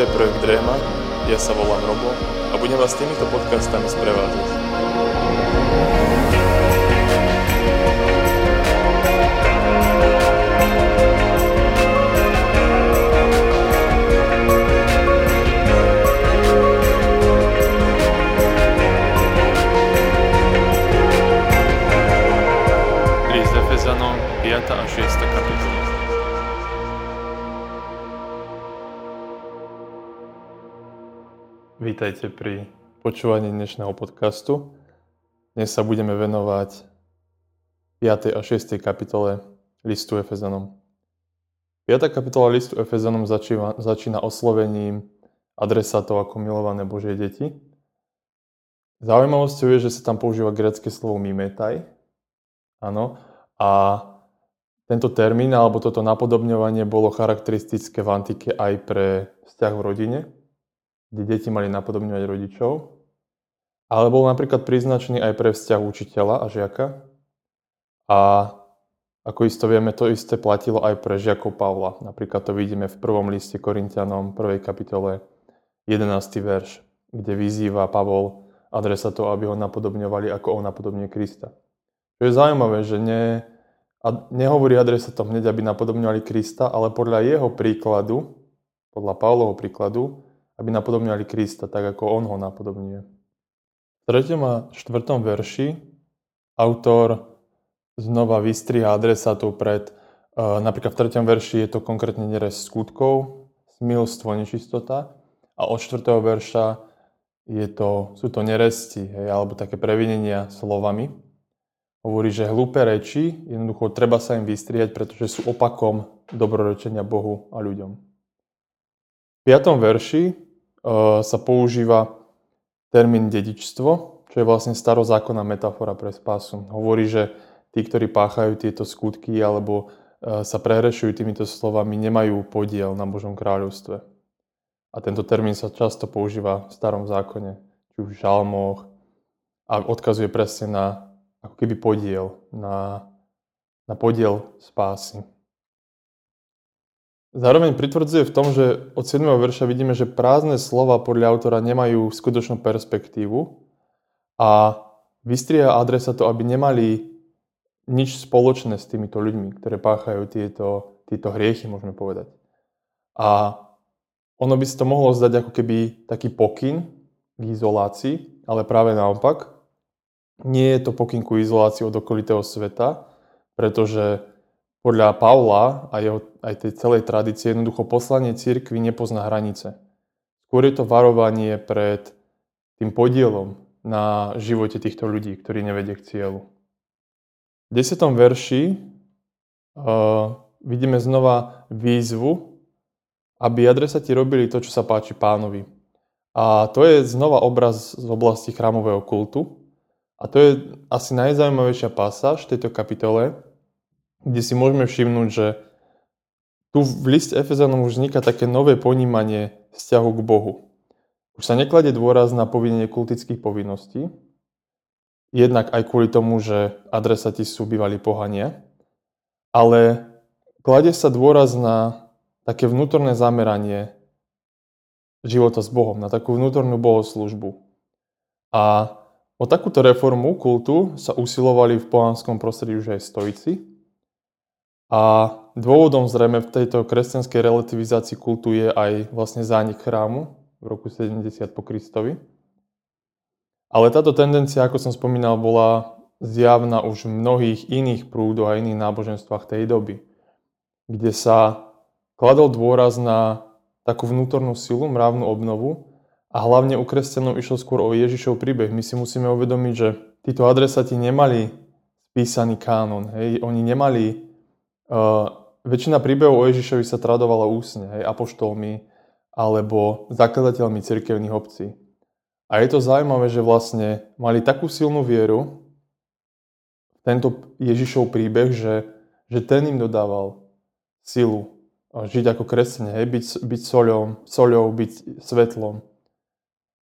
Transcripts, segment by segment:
je projekt Dréma, ja sa volám Robo a budem vás týmito podcastami sprevádzať. Vítajte pri počúvaní dnešného podcastu. Dnes sa budeme venovať 5. a 6. kapitole listu Efezanom. 5. kapitola listu Efezanom začína, začína oslovením adresátov ako milované Božie deti. Zaujímavosťou je, že sa tam používa grecké slovo mimetaj. Áno. A tento termín alebo toto napodobňovanie bolo charakteristické v antike aj pre vzťah v rodine, kde deti mali napodobňovať rodičov, ale bol napríklad príznačný aj pre vzťah učiteľa a žiaka. A ako isto vieme, to isté platilo aj pre žiakov Pavla. Napríklad to vidíme v prvom liste Korintianom, 1. kapitole, 11. verš, kde vyzýva Pavol adresátov, aby ho napodobňovali, ako on napodobňuje Krista. Čo je zaujímavé, že ne, a nehovorí adresátom hneď, aby napodobňovali Krista, ale podľa jeho príkladu, podľa Pavlovho príkladu, aby napodobňovali Krista, tak ako on ho napodobňuje. V 3. a 4. verši autor znova vystriha adresátov pred, uh, napríklad v 3. verši je to konkrétne nerez skutkov, smilstvo, nečistota a od 4. verša je to, sú to neresti, hej, alebo také previnenia slovami. Hovorí, že hlúpe reči, jednoducho treba sa im vystriať, pretože sú opakom dobrorečenia Bohu a ľuďom. V 5. verši sa používa termín dedičstvo, čo je vlastne starozákonná metafora pre spásu. Hovorí, že tí, ktorí páchajú tieto skutky alebo sa prehrešujú týmito slovami, nemajú podiel na Božom kráľovstve. A tento termín sa často používa v starom zákone, či už v žalmoch a odkazuje presne na ako keby podiel, na, na podiel spásy. Zároveň pritvrdzuje v tom, že od 7. verša vidíme, že prázdne slova podľa autora nemajú skutočnú perspektívu a vystria adresa to, aby nemali nič spoločné s týmito ľuďmi, ktoré páchajú tieto, tieto hriechy, môžeme povedať. A ono by si to mohlo zdať ako keby taký pokyn k izolácii, ale práve naopak. Nie je to pokyn ku izolácii od okolitého sveta, pretože podľa Pavla a jeho, aj tej celej tradície jednoducho poslanie cirkvi nepozná hranice. Skôr je to varovanie pred tým podielom na živote týchto ľudí, ktorí nevedie k cieľu. V 10. verši uh, vidíme znova výzvu, aby adresati robili to, čo sa páči pánovi. A to je znova obraz z oblasti chrámového kultu. A to je asi najzaujímavejšia pasáž v tejto kapitole, kde si môžeme všimnúť, že tu v liste Efezanom už vzniká také nové ponímanie vzťahu k Bohu. Už sa nekladie dôraz na povinenie kultických povinností, jednak aj kvôli tomu, že adresati sú bývali pohania, ale kladie sa dôraz na také vnútorné zameranie života s Bohom, na takú vnútornú bohoslužbu. A o takúto reformu kultu sa usilovali v pohanskom prostredí už aj stoici, a dôvodom zrejme v tejto kresťanskej relativizácii kultu je aj vlastne zánik chrámu v roku 70 po Kristovi. Ale táto tendencia, ako som spomínal, bola zjavná už v mnohých iných prúdoch a iných náboženstvách tej doby, kde sa kladol dôraz na takú vnútornú silu, mravnú obnovu a hlavne u kresťanov išlo skôr o Ježišov príbeh. My si musíme uvedomiť, že títo adresati nemali spísaný kánon. Hej? Oni nemali Uh, väčšina príbehov o Ježišovi sa tradovala úsne, hej, apoštolmi alebo zakladateľmi cirkevných obcí. A je to zaujímavé, že vlastne mali takú silnú vieru v tento Ježišov príbeh, že, že ten im dodával silu žiť ako kresťania, hej, byť, byť soľou, soľou, byť svetlom.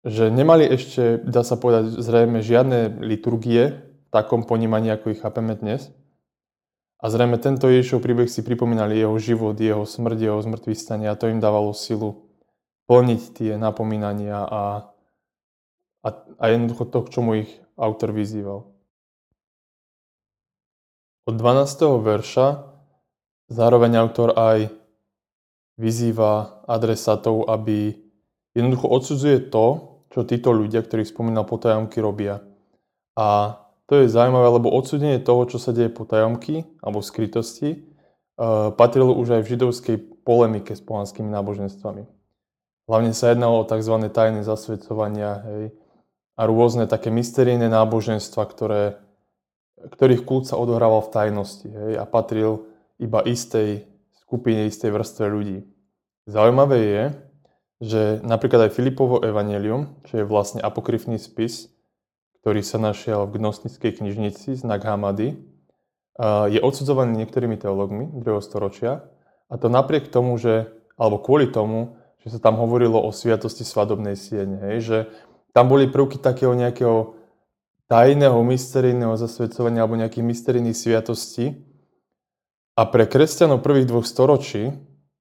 Že nemali ešte, dá sa povedať, zrejme žiadne liturgie v takom ponímaní, ako ich chápeme dnes, A zrejme tento Ježišov príbeh si pripomínali jeho život, jeho smrť, jeho zmrtvý stanie a to im dávalo silu plniť tie napomínania a, a, a jednoducho to, k čomu ich autor vyzýval. Od 12. verša zároveň autor aj vyzýva adresátov, aby jednoducho odsudzuje to, čo títo ľudia, ktorých spomínal potajomky, robia. A to je zaujímavé, lebo odsudenie toho, čo sa deje po tajomky alebo v skrytosti, uh, patrilo už aj v židovskej polemike s pohanskými náboženstvami. Hlavne sa jednalo o tzv. tajné zasvedcovania hej, a rôzne také mysterijné náboženstva, ktoré, ktorých kult sa odohrával v tajnosti hej, a patril iba istej skupine, istej vrstve ľudí. Zaujímavé je, že napríklad aj Filipovo evanelium, čo je vlastne apokryfný spis, ktorý sa našiel v gnostickej knižnici znak Hamady, je odsudzovaný niektorými teológmi 2. storočia a to napriek tomu, že, alebo kvôli tomu, že sa tam hovorilo o sviatosti svadobnej siene, hej, že tam boli prvky takého nejakého tajného, mysterijného zasvedcovania alebo nejakých mysterijných sviatostí. A pre kresťanov prvých dvoch storočí,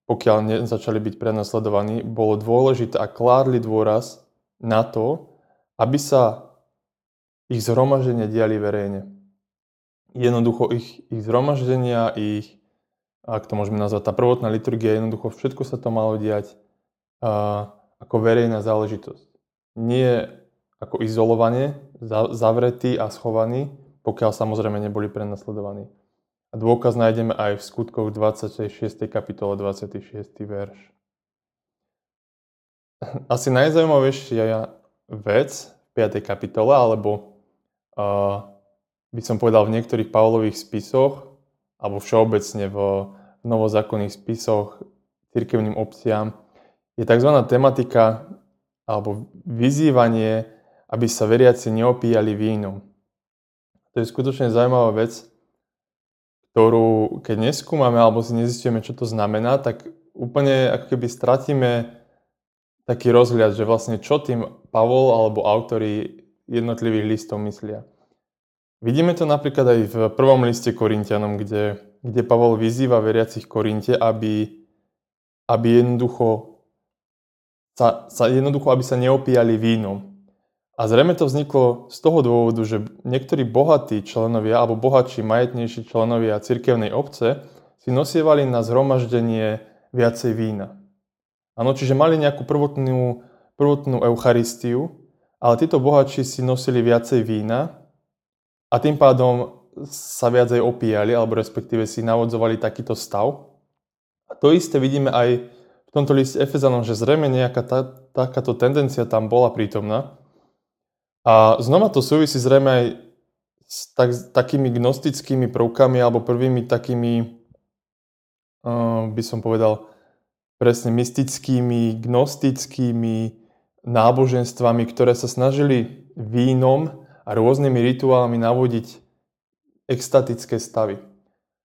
pokiaľ začali byť prenasledovaní, bolo dôležité a kládli dôraz na to, aby sa ich zhromaždenia diali verejne. Jednoducho ich, ich zhromaždenia, ich, ak to môžeme nazvať, tá prvotná liturgia, jednoducho všetko sa to malo diať uh, ako verejná záležitosť. Nie ako izolovanie, za, zavretý a schovaný, pokiaľ samozrejme neboli prenasledovaní. A dôkaz nájdeme aj v skutkoch 26. kapitole 26. verš. Asi najzaujímavejšia vec v 5. kapitole, alebo by som povedal v niektorých Pavlových spisoch, alebo všeobecne v novozákonných spisoch cirkevným obciam, je tzv. tematika alebo vyzývanie, aby sa veriaci neopíjali vínom. To je skutočne zaujímavá vec, ktorú keď neskúmame alebo si nezistíme, čo to znamená, tak úplne ako keby stratíme taký rozhľad, že vlastne čo tým Pavol alebo autori jednotlivých listov myslia. Vidíme to napríklad aj v prvom liste Korintianom, kde, kde Pavol vyzýva veriacich Korinte, aby, aby jednoducho sa, sa, jednoducho, aby sa neopíjali vínom. A zrejme to vzniklo z toho dôvodu, že niektorí bohatí členovia alebo bohatší, majetnejší členovia cirkevnej obce si nosievali na zhromaždenie viacej vína. Áno, čiže mali nejakú prvotnú, prvotnú Eucharistiu, ale títo bohatší si nosili viacej vína a tým pádom sa viac aj opíjali, alebo respektíve si navodzovali takýto stav. A to isté vidíme aj v tomto liste Efezanom, že zrejme nejaká tá, takáto tendencia tam bola prítomná. A znova to súvisí zrejme aj s tak, takými gnostickými prvkami alebo prvými takými, uh, by som povedal, presne mystickými, gnostickými náboženstvami, ktoré sa snažili vínom a rôznymi rituálmi navodiť extatické stavy.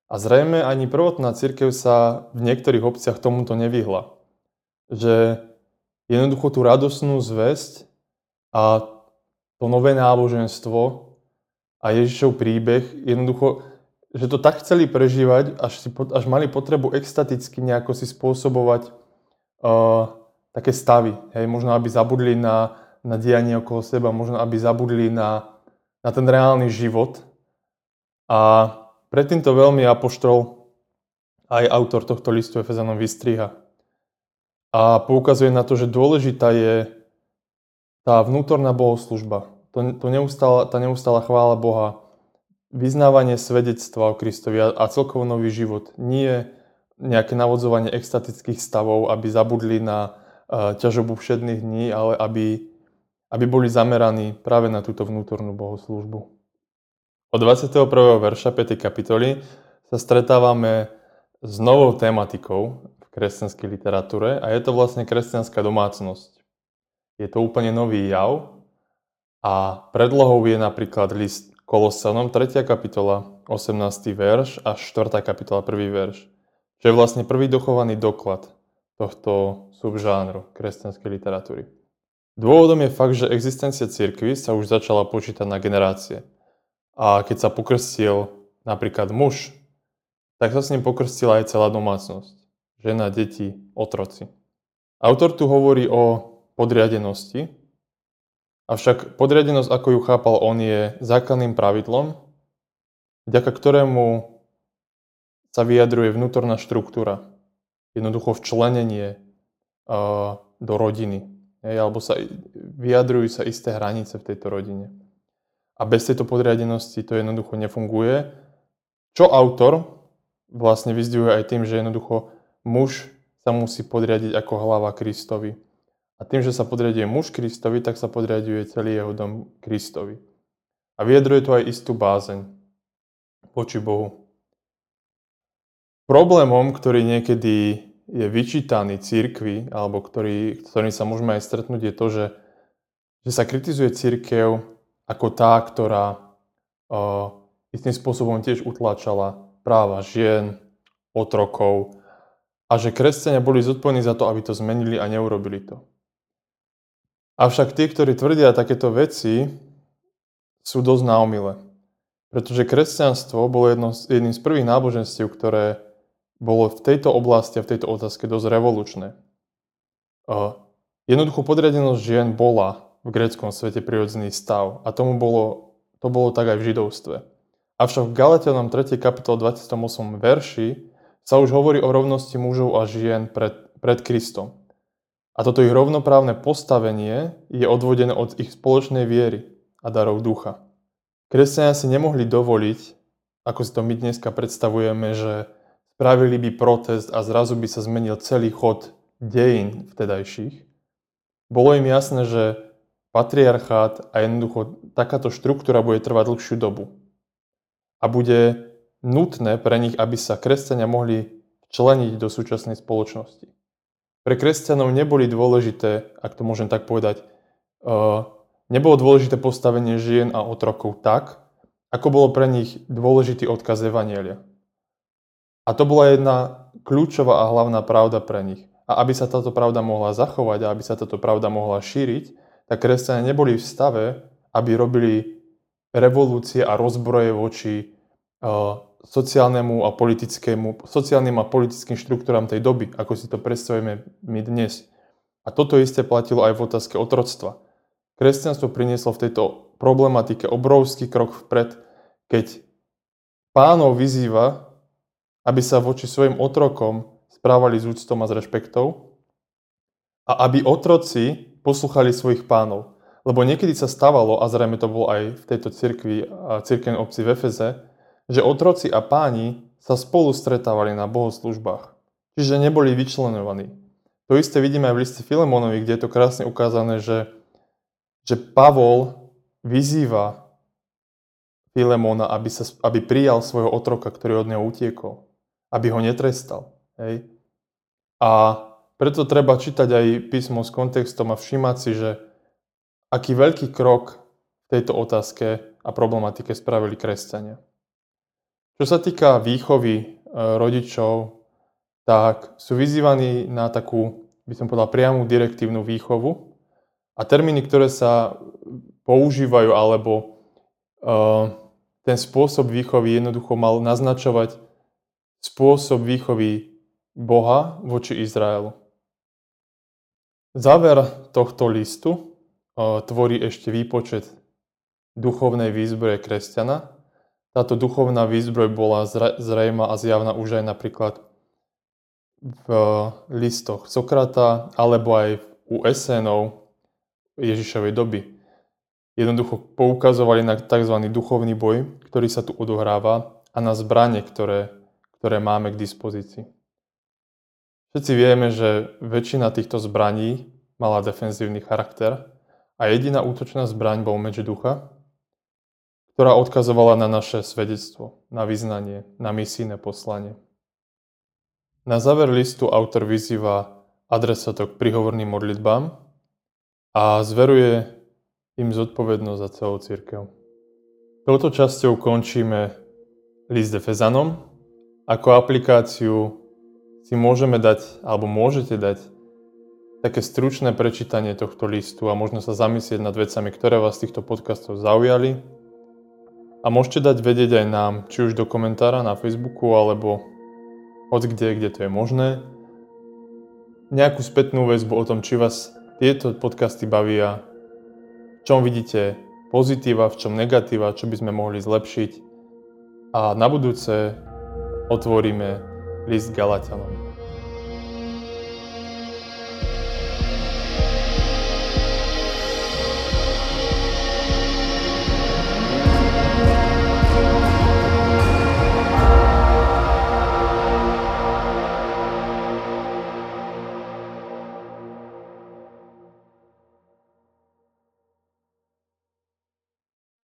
A zrejme ani prvotná církev sa v niektorých obciach tomuto nevyhla. Že jednoducho tú radosnú zväzť a to nové náboženstvo a Ježišov príbeh, jednoducho, že to tak chceli prežívať, až, si, až mali potrebu extaticky nejako si spôsobovať uh, také stavy. Hej, možno aby zabudli na, na dianie okolo seba, možno aby zabudli na, na ten reálny život. A predtým to veľmi apoštol, aj autor tohto listu Efezanom vystriha. A poukazuje na to, že dôležitá je tá vnútorná bohoslužba. To, to neustála, tá neustála chvála Boha, vyznávanie svedectva o Kristovi a, a celkovo nový život. Nie nejaké navodzovanie extatických stavov, aby zabudli na, ťažobu všedných dní, ale aby, aby boli zameraní práve na túto vnútornú bohoslužbu. Od 21. verša 5. kapitoly sa stretávame s novou tematikou v kresťanskej literatúre a je to vlastne kresťanská domácnosť. Je to úplne nový jav a predlohou je napríklad list Kolosanom 3. kapitola 18. verš a 4. kapitola 1. verš, čo je vlastne prvý dochovaný doklad tohto subžánru kresťanskej literatúry. Dôvodom je fakt, že existencia cirkvy sa už začala počítať na generácie. A keď sa pokrstil napríklad muž, tak sa s ním pokrstila aj celá domácnosť. Žena, deti, otroci. Autor tu hovorí o podriadenosti, avšak podriadenosť, ako ju chápal on, je základným pravidlom, vďaka ktorému sa vyjadruje vnútorná štruktúra. Jednoducho včlenenie do rodiny. Hej, alebo sa vyjadrujú sa isté hranice v tejto rodine. A bez tejto podriadenosti to jednoducho nefunguje. Čo autor vlastne vyzdvihuje aj tým, že jednoducho muž sa musí podriadiť ako hlava Kristovi. A tým, že sa podriaduje muž Kristovi, tak sa podriaduje celý jeho dom Kristovi. A vyjadruje to aj istú bázeň voči Bohu. Problémom, ktorý niekedy je vyčítaný církvi, alebo ktorý, ktorým sa môžeme aj stretnúť, je to, že, že sa kritizuje církev ako tá, ktorá uh, istým spôsobom tiež utláčala práva žien, otrokov a že kresťania boli zodpovední za to, aby to zmenili a neurobili to. Avšak tí, ktorí tvrdia takéto veci, sú dosť naomile. Pretože kresťanstvo bolo jedno, jedným z prvých náboženstiev, ktoré bolo v tejto oblasti a v tejto otázke dosť revolučné. Jednoducho podriadenosť žien bola v gréckom svete prirodzený stav a tomu bolo, to bolo tak aj v židovstve. Avšak v Galatianom 3. kapitol 28. verši sa už hovorí o rovnosti mužov a žien pred, pred Kristom. A toto ich rovnoprávne postavenie je odvodené od ich spoločnej viery a darov ducha. Kresťania si nemohli dovoliť, ako si to my dneska predstavujeme, že Spravili by protest a zrazu by sa zmenil celý chod dejín vtedajších. Bolo im jasné, že patriarchát a jednoducho takáto štruktúra bude trvať dlhšiu dobu. A bude nutné pre nich, aby sa kresťania mohli členiť do súčasnej spoločnosti. Pre kresťanov neboli dôležité, ak to môžem tak povedať, uh, nebolo dôležité postavenie žien a otrokov tak, ako bolo pre nich dôležitý odkaz Evanielia. A to bola jedna kľúčová a hlavná pravda pre nich. A aby sa táto pravda mohla zachovať a aby sa táto pravda mohla šíriť, tak kresťania neboli v stave, aby robili revolúcie a rozbroje voči uh, sociálnemu a politickému, sociálnym a politickým štruktúram tej doby, ako si to predstavujeme my dnes. A toto isté platilo aj v otázke otroctva. Kresťanstvo prinieslo v tejto problematike obrovský krok vpred, keď pánov vyzýva, aby sa voči svojim otrokom správali s úctom a s rešpektou a aby otroci poslúchali svojich pánov. Lebo niekedy sa stávalo, a zrejme to bolo aj v tejto cirkvi cirkevnej obci v Efeze, že otroci a páni sa spolu stretávali na bohoslužbách. Čiže neboli vyčlenovaní. To isté vidíme aj v liste Filemonovi, kde je to krásne ukázané, že, že Pavol vyzýva Filemona, aby, sa, aby prijal svojho otroka, ktorý od neho utiekol aby ho netrestal. Hej? A preto treba čítať aj písmo s kontextom a všímať si, že aký veľký krok v tejto otázke a problematike spravili kresťania. Čo sa týka výchovy e, rodičov, tak sú vyzývaní na takú, by som povedal, priamu direktívnu výchovu a termíny, ktoré sa používajú, alebo uh, ten spôsob výchovy jednoducho mal naznačovať spôsob výchovy Boha voči Izraelu. Záver tohto listu e, tvorí ešte výpočet duchovnej výzbroje kresťana. Táto duchovná výzbroj bola zrejma a zjavná už aj napríklad v listoch Sokrata alebo aj u esenov Ježišovej doby. Jednoducho poukazovali na tzv. duchovný boj, ktorý sa tu odohráva a na zbranie, ktoré ktoré máme k dispozícii. Všetci vieme, že väčšina týchto zbraní mala defenzívny charakter a jediná útočná zbraň bol meč ducha, ktorá odkazovala na naše svedectvo, na vyznanie, na misijné poslanie. Na záver listu autor vyzýva adresátov k prihovorným modlitbám a zveruje im zodpovednosť za celú církev. Touto časťou končíme list Efezanom ako aplikáciu si môžeme dať, alebo môžete dať také stručné prečítanie tohto listu a možno sa zamyslieť nad vecami, ktoré vás z týchto podcastov zaujali. A môžete dať vedieť aj nám, či už do komentára na Facebooku, alebo od kde, kde to je možné. Nejakú spätnú väzbu o tom, či vás tieto podcasty bavia, v čom vidíte pozitíva, v čom negatíva, čo by sme mohli zlepšiť. A na budúce otvoríme list Galatianom.